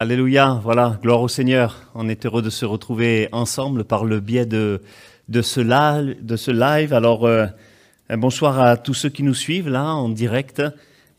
Alléluia, voilà, gloire au Seigneur. On est heureux de se retrouver ensemble par le biais de, de, ce, live. Alors, euh, bonsoir à tous ceux qui nous suivent là en direct.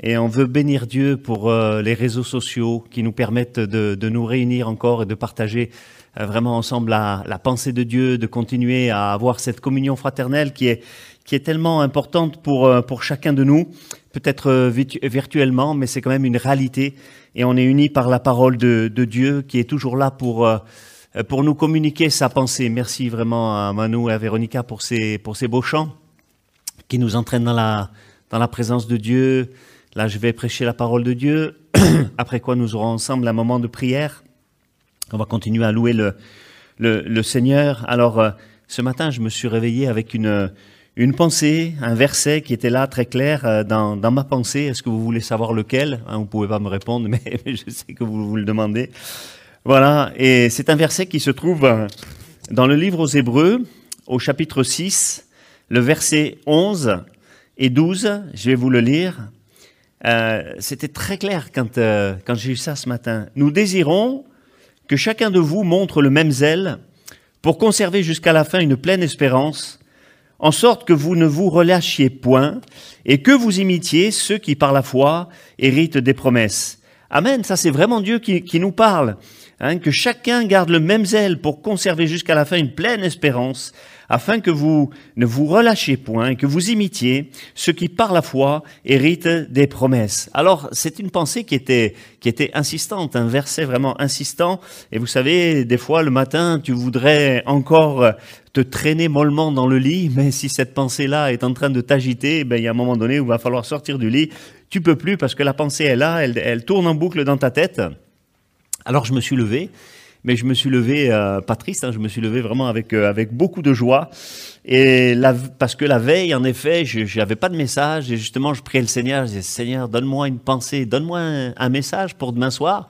Et on veut bénir Dieu pour euh, les réseaux sociaux qui nous permettent de, de, nous réunir encore et de partager vraiment ensemble la, la, pensée de Dieu, de continuer à avoir cette communion fraternelle qui est, qui est tellement importante pour, pour chacun de nous, peut-être virtuellement, mais c'est quand même une réalité et on est unis par la parole de, de, Dieu qui est toujours là pour, euh, pour nous communiquer sa pensée. Merci vraiment à Manu et à Véronica pour ces, pour ces beaux chants qui nous entraînent dans la, dans la présence de Dieu. Là, je vais prêcher la parole de Dieu, après quoi nous aurons ensemble un moment de prière. On va continuer à louer le, le, le Seigneur. Alors, euh, ce matin, je me suis réveillé avec une une pensée, un verset qui était là très clair euh, dans, dans ma pensée. Est-ce que vous voulez savoir lequel? Hein, Vous pouvez pas me répondre, mais je sais que vous vous le demandez. Voilà, et c'est un verset qui se trouve euh, dans le livre aux Hébreux, au chapitre 6, le verset 11 et 12. Je vais vous le lire. Euh, C'était très clair quand, quand j'ai eu ça ce matin. Nous désirons que chacun de vous montre le même zèle pour conserver jusqu'à la fin une pleine espérance en sorte que vous ne vous relâchiez point et que vous imitiez ceux qui par la foi héritent des promesses. Amen, ça c'est vraiment Dieu qui, nous parle. Hein, que chacun garde le même zèle pour conserver jusqu'à la fin une pleine espérance, afin que vous ne vous relâchiez point, que vous imitiez ceux qui par la foi héritent des promesses. Alors c'est une pensée qui était qui était insistante, un verset vraiment insistant. Et vous savez, des fois le matin, tu voudrais encore te traîner mollement dans le lit, mais si cette pensée-là est en train de t'agiter, ben il y a un moment donné où il va falloir sortir du lit. Tu peux plus parce que la pensée est là, elle, elle tourne en boucle dans ta tête. Alors je me suis levé mais je me suis levé euh, pas triste, hein, je me suis levé vraiment avec euh, avec beaucoup de joie et la, parce que la veille, en effet, je n'avais pas de message et justement je priais le Seigneur, je disais Seigneur, donne-moi une pensée, donne-moi un, un, message pour demain soir.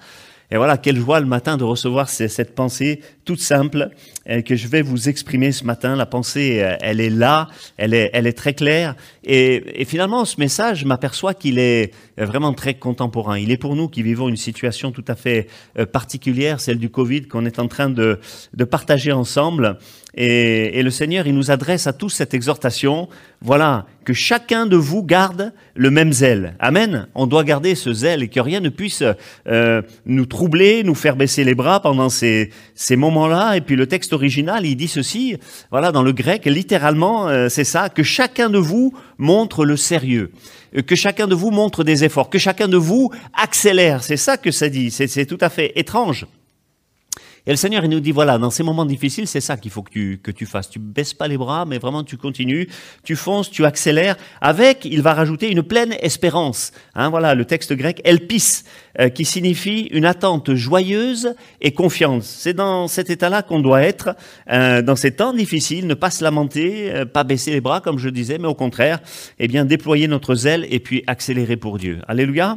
Et voilà, quelle joie le matin de recevoir cette pensée toute simple euh, que je vais vous exprimer ce matin. La pensée, euh, elle est là, elle est, elle est très claire. Et, finalement, ce message, je m'aperçois qu'il est vraiment très contemporain. Il est pour nous qui vivons une situation tout à fait euh, particulière, celle du Covid, qu'on est en train de, de partager ensemble. Et, et, le Seigneur, il nous adresse à tous cette exhortation. Voilà, que chacun de vous garde le même zèle. Amen. On doit garder ce zèle et que rien ne puisse euh, nous troubler, nous faire baisser les bras pendant ces, ces Et puis le texte original, il dit ceci. Voilà, dans le grec, littéralement, euh, c'est ça. Que chacun de vous montre le sérieux. Que chacun de vous montre des efforts. Que chacun de vous accélère. C'est ça que ça dit. C'est tout à fait étrange. Et le Seigneur, il nous dit, voilà, dans ces moments difficiles, c'est ça qu'il faut que tu, que tu fasses. Tu baisses pas les bras, mais vraiment tu continues, tu fonces, tu accélères, avec, il va rajouter une pleine espérance. Hein, voilà, le texte grec, elpis, euh, qui signifie une attente joyeuse et confiante. C'est dans cet état-là qu'on doit être, euh, dans ces temps difficiles, ne pas se lamenter, euh, pas baisser les bras, comme je disais, mais au contraire, eh bien, déployer notre zèle et puis accélérer pour Dieu. Alléluia.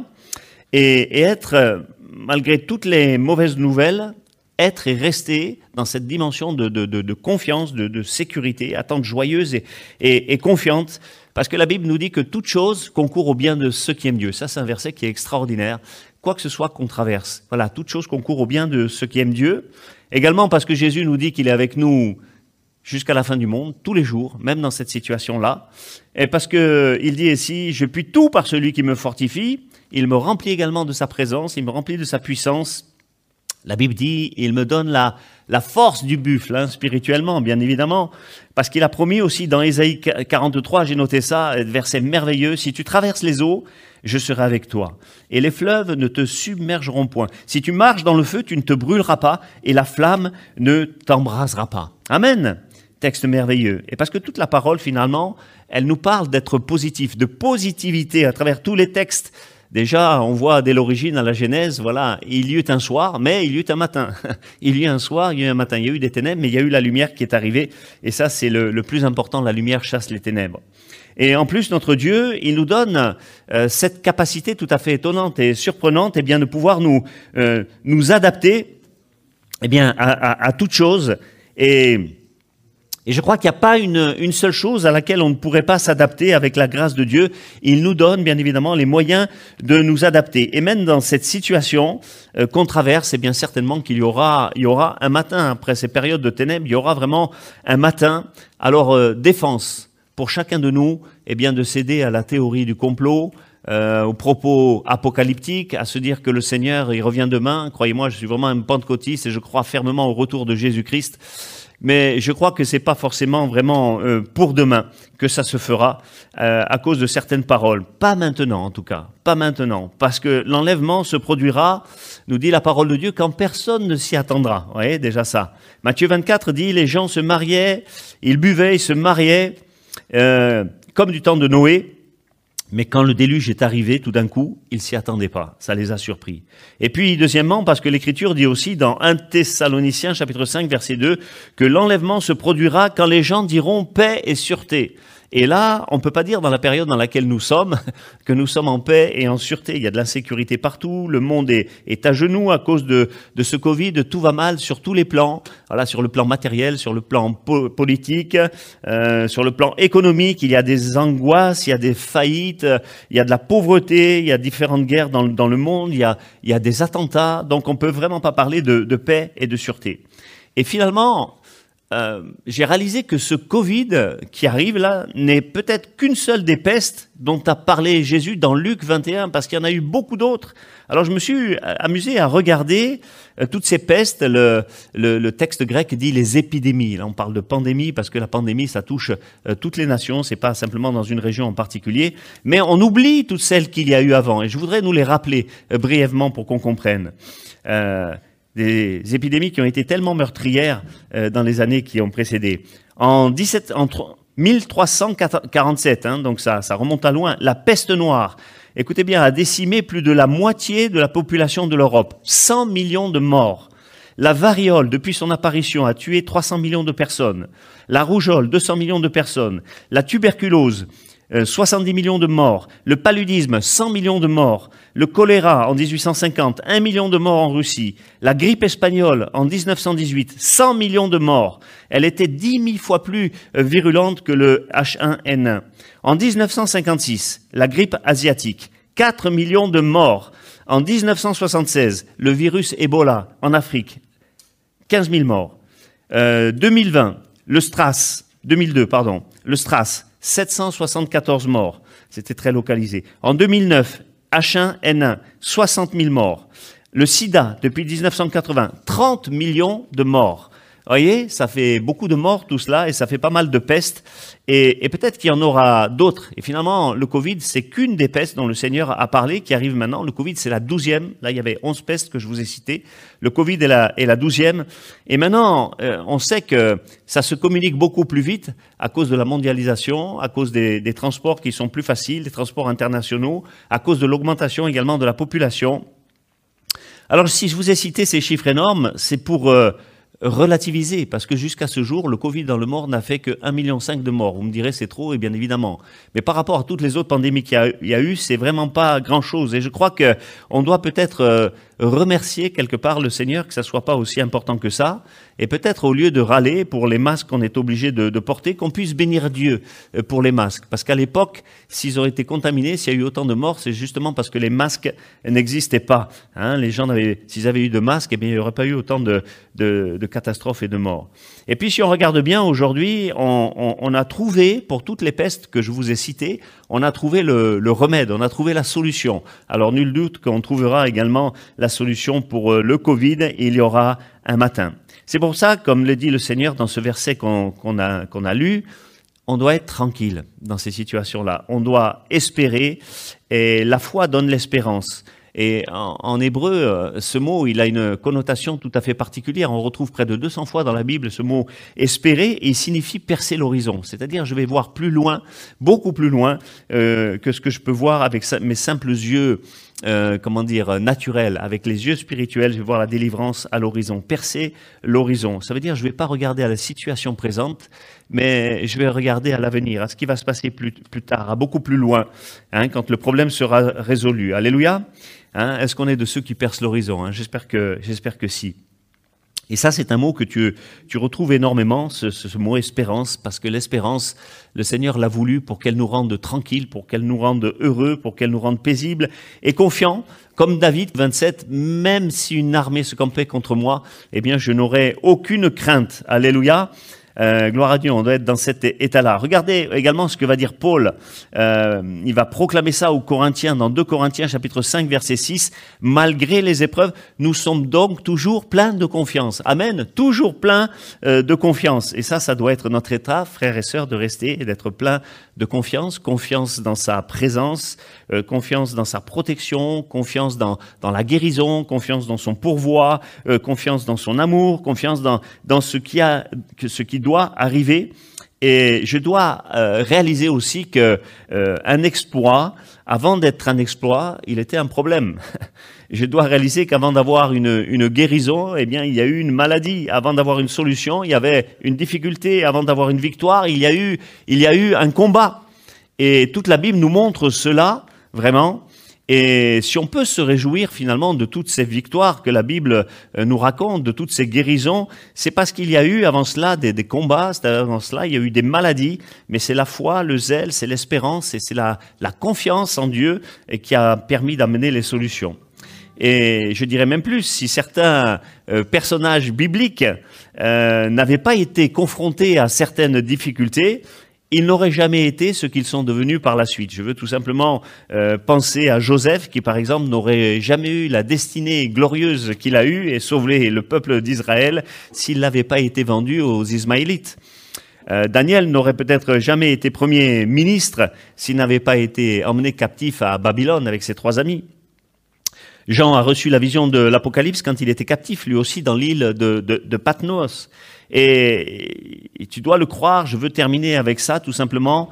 Et, et être, malgré toutes les mauvaises nouvelles, être et rester dans cette dimension de, confiance, de, sécurité, attente joyeuse et, et, et, confiante, parce que la Bible nous dit que toute chose concourt au bien de ceux qui aiment Dieu. Ça, c'est un verset qui est extraordinaire. Quoi que ce soit qu'on traverse, voilà, toute chose concourt au bien de ceux qui aiment Dieu. Également parce que Jésus nous dit qu'il est avec nous jusqu'à la fin du monde, tous les jours, même dans cette situation-là. Et parce que il dit ici, je puis tout par celui qui me fortifie. Il me remplit également de sa présence, il me remplit de sa puissance. La Bible dit, il me donne la, la force du buffle, hein, spirituellement, bien évidemment, parce qu'il a promis aussi dans Ésaïe 43, j'ai noté ça, verset merveilleux, si tu traverses les eaux, je serai avec toi, et les fleuves ne te submergeront point. Si tu marches dans le feu, tu ne te brûleras pas, et la flamme ne t'embrasera pas. Amen. Texte merveilleux. Et parce que toute la parole, finalement, elle nous parle d'être positif, de positivité à travers tous les textes Déjà, on voit dès l'origine à la Genèse, voilà, il y eut un soir, mais il y eut un matin. il y eut un soir, il y eut un matin. Il y a eu des ténèbres, mais il y a eu la lumière qui est arrivée. Et ça, c'est le, plus important. La lumière chasse les ténèbres. Et en plus, notre Dieu, il nous donne euh, cette capacité tout à fait étonnante et surprenante, et eh bien de pouvoir nous euh, nous adapter, eh bien à, à, toute chose. Et je crois qu'il n'y a pas une, une, seule chose à laquelle on ne pourrait pas s'adapter avec la grâce de Dieu. Il nous donne bien évidemment les moyens de nous adapter. Et même dans cette situation euh, qu'on traverse, eh bien certainement qu'il y aura, il y aura un matin, après ces périodes de ténèbres, il y aura vraiment un matin. Alors euh, défense pour chacun de nous, eh bien de céder à la théorie du complot, euh, aux propos apocalyptiques, à se dire que le Seigneur, il revient demain. Croyez-moi, je suis vraiment un pentecôtiste et je crois fermement au retour de Jésus-Christ. Mais je crois que c'est pas forcément vraiment euh, pour demain que ça se fera euh, à cause de certaines paroles. Pas maintenant, en tout cas. Pas maintenant. Parce que l'enlèvement se produira, nous dit la parole de Dieu, quand personne ne s'y attendra. Vous voyez, déjà ça. Matthieu 24 dit, les gens se mariaient, ils buvaient, ils se mariaient, euh, comme du temps de Noé. Mais quand le déluge est arrivé, tout d'un coup, ils s'y attendaient pas. Ça les a surpris. Et puis, deuxièmement, parce que l'Écriture dit aussi dans 1 Thessaloniciens chapitre 5 verset 2 que l'enlèvement se produira quand les gens diront paix et sûreté. Et là, on ne peut pas dire dans la période dans laquelle nous sommes que nous sommes en paix et en sûreté. Il y a de l'insécurité partout, le monde est, est, à genoux à cause de, de ce Covid, tout va mal sur tous les plans, voilà, sur le plan matériel, sur le plan po politique, euh, sur le plan économique, il y a des angoisses, il y a des faillites, il y a de la pauvreté, il y a différentes guerres dans, dans le monde, il y, a, il y a des attentats, donc on peut vraiment pas parler de, de paix et de sûreté. Et finalement, euh, j'ai réalisé que ce Covid qui arrive là n'est peut-être qu'une seule des pestes dont a parlé Jésus dans Luc 21, parce qu'il y en a eu beaucoup d'autres. Alors je me suis amusé à regarder euh, toutes ces pestes. Le, texte grec dit les épidémies. Là, on parle de pandémie parce que la pandémie, ça touche euh, toutes les nations. C'est pas simplement dans une région en particulier, mais on oublie toutes celles qu'il y a eu avant. Et je voudrais nous les rappeler brièvement pour qu'on comprenne. Des épidémies qui ont été tellement meurtrières euh, dans les années qui ont précédé. En, 17, en 1347, hein, donc ça, ça remonte à loin, la peste noire, écoutez bien, a décimé plus de la moitié de la population de l'Europe. 100 millions de morts. La variole, depuis son apparition, a tué 300 millions de personnes. La rougeole, 200 millions de personnes. La tuberculose, 70 euh, millions de morts, le paludisme, 100 millions de morts, le choléra en 1850, 1 million de morts en Russie, la grippe espagnole en 1918, 100 millions de morts. Elle était 10 000 fois plus euh, virulente que le H1N1. En 1956, la grippe asiatique, 4 millions de morts. En 1976, le virus Ebola en Afrique, 15 000 morts. Euh, 2020, le STRAS, 2002, pardon, le STRAS, 774 morts. C'était très localisé. En 2009, H1N1, 60 000 morts. Le sida, depuis 1980, 30 millions de morts. Voyez, ça fait beaucoup de morts tout cela et ça fait pas mal de pestes. Et, peut-être qu'il y en aura d'autres. Et finalement, le Covid, c'est qu'une des pestes dont le Seigneur a parlé qui arrive maintenant. Le Covid, c'est la douzième. Là, il y avait onze pestes que je vous ai citées. Le Covid est la, douzième. Et maintenant, euh, on sait que ça se communique beaucoup plus vite à cause de la mondialisation, à cause des, des transports qui sont plus faciles, des transports internationaux, à cause de l'augmentation également de la population. Alors, si je vous ai cité ces chiffres énormes, c'est pour... Euh, relativiser, parce que jusqu'à ce jour, le Covid dans le monde n'a fait que 1,5 million de morts. Vous me direz c'est trop, et bien évidemment. Mais par rapport à toutes les autres pandémies qu'il y, a eu, c'est vraiment pas grand-chose. Et je crois que on doit peut-être euh, remercier quelque part le Seigneur que ça soit pas aussi important que ça, et peut-être au lieu de râler pour les masques qu'on est obligé de, porter, qu'on puisse bénir Dieu euh, pour les masques. Parce qu'à l'époque, s'ils auraient été contaminés, s'il y a eu autant de morts, c'est justement parce que les masques n'existaient pas. Hein, les gens avaient, s'ils avaient eu de masques, eh bien, il n'y aurait pas eu autant de, de, de, catastrophes et de morts. Et puis, si on regarde bien, aujourd'hui, on, a trouvé, pour toutes les pestes que je vous ai citées, on a trouvé le, le remède, on a trouvé la solution. Alors, nul doute qu'on trouvera également la solution pour euh, le Covid, il y aura un matin. C'est pour ça, comme le dit le Seigneur dans ce verset qu'on qu a, lu, on doit être tranquille dans ces situations-là. On doit espérer et la foi donne l'espérance. Et en, en, hébreu, euh, ce mot, il a une connotation tout à fait particulière. On retrouve près de 200 fois dans la Bible ce mot espérer et il signifie percer l'horizon. C'est-à-dire, je vais voir plus loin, beaucoup plus loin euh, que ce que je peux voir avec mes simples yeux euh, comment dire, naturel, avec les yeux spirituels, je vais voir la délivrance à l'horizon, percer l'horizon. Ça veut dire, je ne vais pas regarder à la situation présente, mais je vais regarder à l'avenir, à ce qui va se passer plus, plus tard, à beaucoup plus loin, hein, quand le problème sera résolu. Alléluia. Hein, Est-ce qu'on est de ceux qui percent l'horizon hein? J'espère que, j'espère que si. Et ça, c'est un mot que tu, retrouves énormément, ce, mot espérance, parce que l'espérance, le Seigneur l'a voulu pour qu'elle nous rende tranquilles, pour qu'elle nous rende heureux, pour qu'elle nous rende paisibles et confiants. Comme David, 27, même si une armée se campait contre moi, eh bien, je n'aurais aucune crainte. Alléluia. Euh, gloire à Dieu, on doit être dans cet état-là. Regardez également ce que va dire Paul. Euh, il va proclamer ça aux Corinthiens dans 2 Corinthiens chapitre 5 verset 6. Malgré les épreuves, nous sommes donc toujours pleins de confiance. Amen. Toujours pleins euh, de confiance. Et ça, ça doit être notre état, frères et sœurs, de rester et d'être plein de confiance. Confiance dans sa présence, euh, confiance dans sa protection, confiance dans, dans la guérison, confiance dans son pourvoi, euh, confiance dans son amour, confiance dans, dans ce qui a, ce qui doit arriver. Et je dois euh, réaliser aussi que euh, un exploit, avant d'être un exploit, il était un problème. je dois réaliser qu'avant d'avoir une, une guérison, eh bien, il y a eu une maladie. Avant d'avoir une solution, il y avait une difficulté. Avant d'avoir une victoire, il y a eu, il y a eu un combat. Et toute la Bible nous montre cela vraiment. Et si on peut se réjouir finalement de toutes ces victoires que la Bible euh, nous raconte, de toutes ces guérisons, c'est parce qu'il y a eu avant cela des, des combats, avant cela il y a eu des maladies, mais c'est la foi, le zèle, c'est l'espérance et c'est la, confiance en Dieu qui a permis d'amener les solutions. Et je dirais même plus, si certains euh, personnages bibliques euh, n'avaient pas été confrontés à certaines difficultés, ils n'auraient jamais été ce qu'ils sont devenus par la suite. Je veux tout simplement euh, penser à Joseph, qui par exemple n'aurait jamais eu la destinée glorieuse qu'il a eue et sauvé le peuple d'Israël s'il n'avait pas été vendu aux Ismaélites. Euh, Daniel n'aurait peut-être jamais été premier ministre s'il n'avait pas été emmené captif à Babylone avec ses trois amis. Jean a reçu la vision de l'Apocalypse quand il était captif, lui aussi, dans l'île de, Patmos. Et, tu dois le croire, je veux terminer avec ça, tout simplement.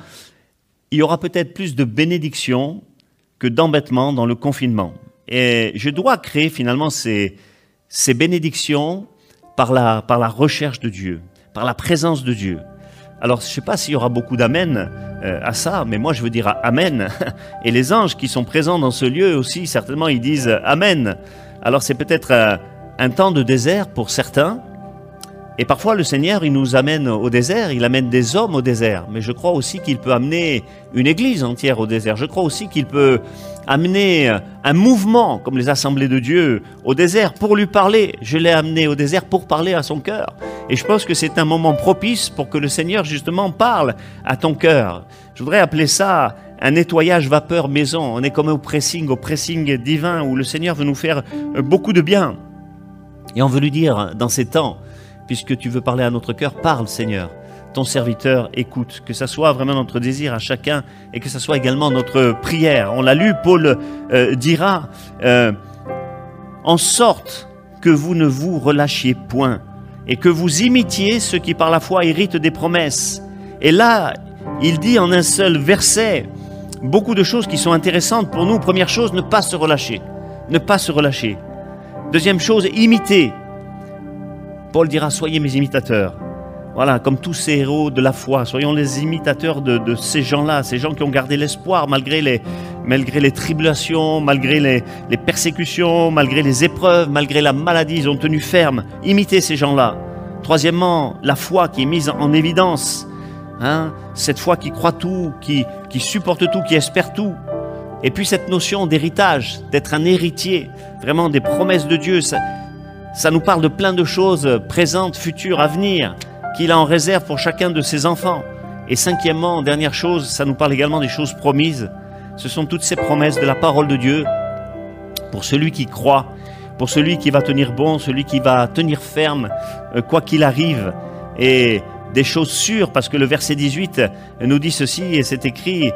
Il y aura peut-être plus de bénédictions que d'embêtements dans le confinement. Et je dois créer finalement ces, ces bénédictions par la, par la recherche de Dieu, par la présence de Dieu. Alors, je ne sais pas s'il y aura beaucoup d'amen euh, à ça, mais moi je veux dire amen. Et les anges qui sont présents dans ce lieu aussi, certainement, ils disent amen. Alors, c'est peut-être un, un temps de désert pour certains, et parfois, le Seigneur, il nous amène au désert, il amène des hommes au désert. Mais je crois aussi qu'il peut amener une église entière au désert. Je crois aussi qu'il peut amener un mouvement, comme les assemblées de Dieu, au désert pour lui parler. Je l'ai amené au désert pour parler à son cœur. Et je pense que c'est un moment propice pour que le Seigneur, justement, parle à ton cœur. Je voudrais appeler ça un nettoyage vapeur maison. On est comme au pressing, au pressing divin, où le Seigneur veut nous faire beaucoup de bien. Et on veut lui dire, dans ces temps, puisque tu veux parler à notre cœur, parle Seigneur. Ton serviteur écoute, que ça soit vraiment notre désir à chacun et que ça soit également notre prière. On l'a lu, Paul euh, dira, euh, en sorte que vous ne vous relâchiez point et que vous imitiez ceux qui par la foi héritent des promesses. Et là, il dit en un seul verset beaucoup de choses qui sont intéressantes pour nous. Première chose, ne pas se relâcher. Ne pas se relâcher. Deuxième chose, imiter. Paul dira, soyez mes imitateurs. Voilà, comme tous ces héros de la foi, soyons les imitateurs de, ces gens-là, ces gens qui ont gardé l'espoir malgré les, malgré les tribulations, malgré les, persécutions, malgré les épreuves, malgré la maladie, ils ont tenu ferme. Imitez ces gens-là. Troisièmement, la foi qui est mise en évidence. Hein, cette foi qui croit tout, qui, qui supporte tout, qui espère tout. Et puis cette notion d'héritage, d'être un héritier, vraiment des promesses de Dieu. Ça nous parle de plein de choses présentes, futures, à venir, qu'il a en réserve pour chacun de ses enfants. Et cinquièmement, dernière chose, ça nous parle également des choses promises. Ce sont toutes ces promesses de la parole de Dieu pour celui qui croit, pour celui qui va tenir bon, celui qui va tenir ferme, quoi qu'il arrive. Et des choses sûres, parce que le verset 18 nous dit ceci, et c'est écrit,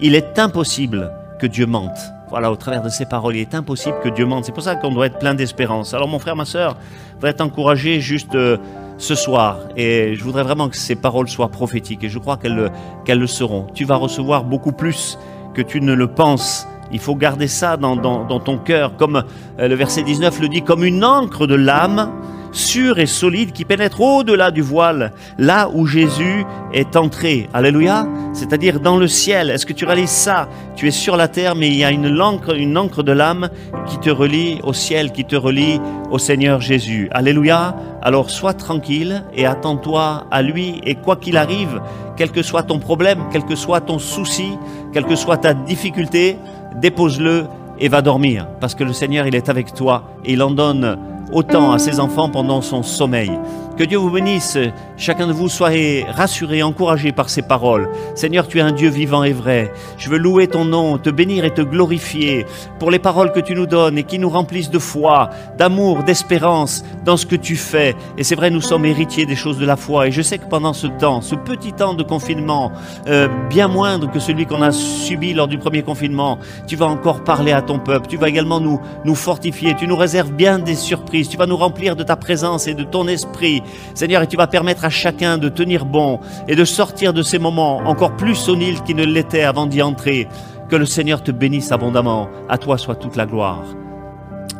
il est impossible que Dieu mente. Voilà, au travers de ces paroles, il est impossible que Dieu mente. C'est pour ça qu'on doit être plein d'espérance. Alors mon frère, ma soeur, je voudrais t'encourager juste euh, ce soir. Et je voudrais vraiment que ces paroles soient prophétiques. Et je crois qu'elles le seront. Tu vas recevoir beaucoup plus que tu ne le penses. Il faut garder ça dans ton cœur. Comme euh, le verset 19 le dit, comme une encre de l'âme, sûr et solide qui pénètre au-delà du voile, là où Jésus est entré. Alléluia. C'est-à-dire dans le ciel. Est-ce que tu réalises ça? Tu es sur la terre, mais il y a une encre, une encre de l'âme qui te relie au ciel, qui te relie au Seigneur Jésus. Alléluia. Alors sois tranquille et attends-toi à lui. Et quoi qu'il arrive, quel que soit ton problème, quel que soit ton souci, quelle que soit ta difficulté, dépose-le et va dormir. Parce que le Seigneur, il est avec toi et il en donne autant à ses enfants pendant son sommeil. Que Dieu vous bénisse. Chacun de vous soyez rassuré, encouragé par ces paroles. Seigneur, tu es un Dieu vivant et vrai. Je veux louer ton nom, te bénir et te glorifier pour les paroles que tu nous donnes et qui nous remplissent de foi, d'amour, d'espérance dans ce que tu fais. Et c'est vrai, nous sommes héritiers des choses de la foi. Et je sais que pendant ce temps, ce petit temps de confinement, euh, bien moindre que celui qu'on a subi lors du premier confinement, tu vas encore parler à ton peuple. Tu vas également nous, nous fortifier. Tu nous réserves bien des surprises. Tu vas nous remplir de ta présence et de ton esprit. Seigneur, et tu vas permettre à chacun de tenir bon et de sortir de ces moments encore plus soniles qu'il ne l'était avant d'y entrer. Que le Seigneur te bénisse abondamment. À toi soit toute la gloire.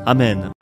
Amen.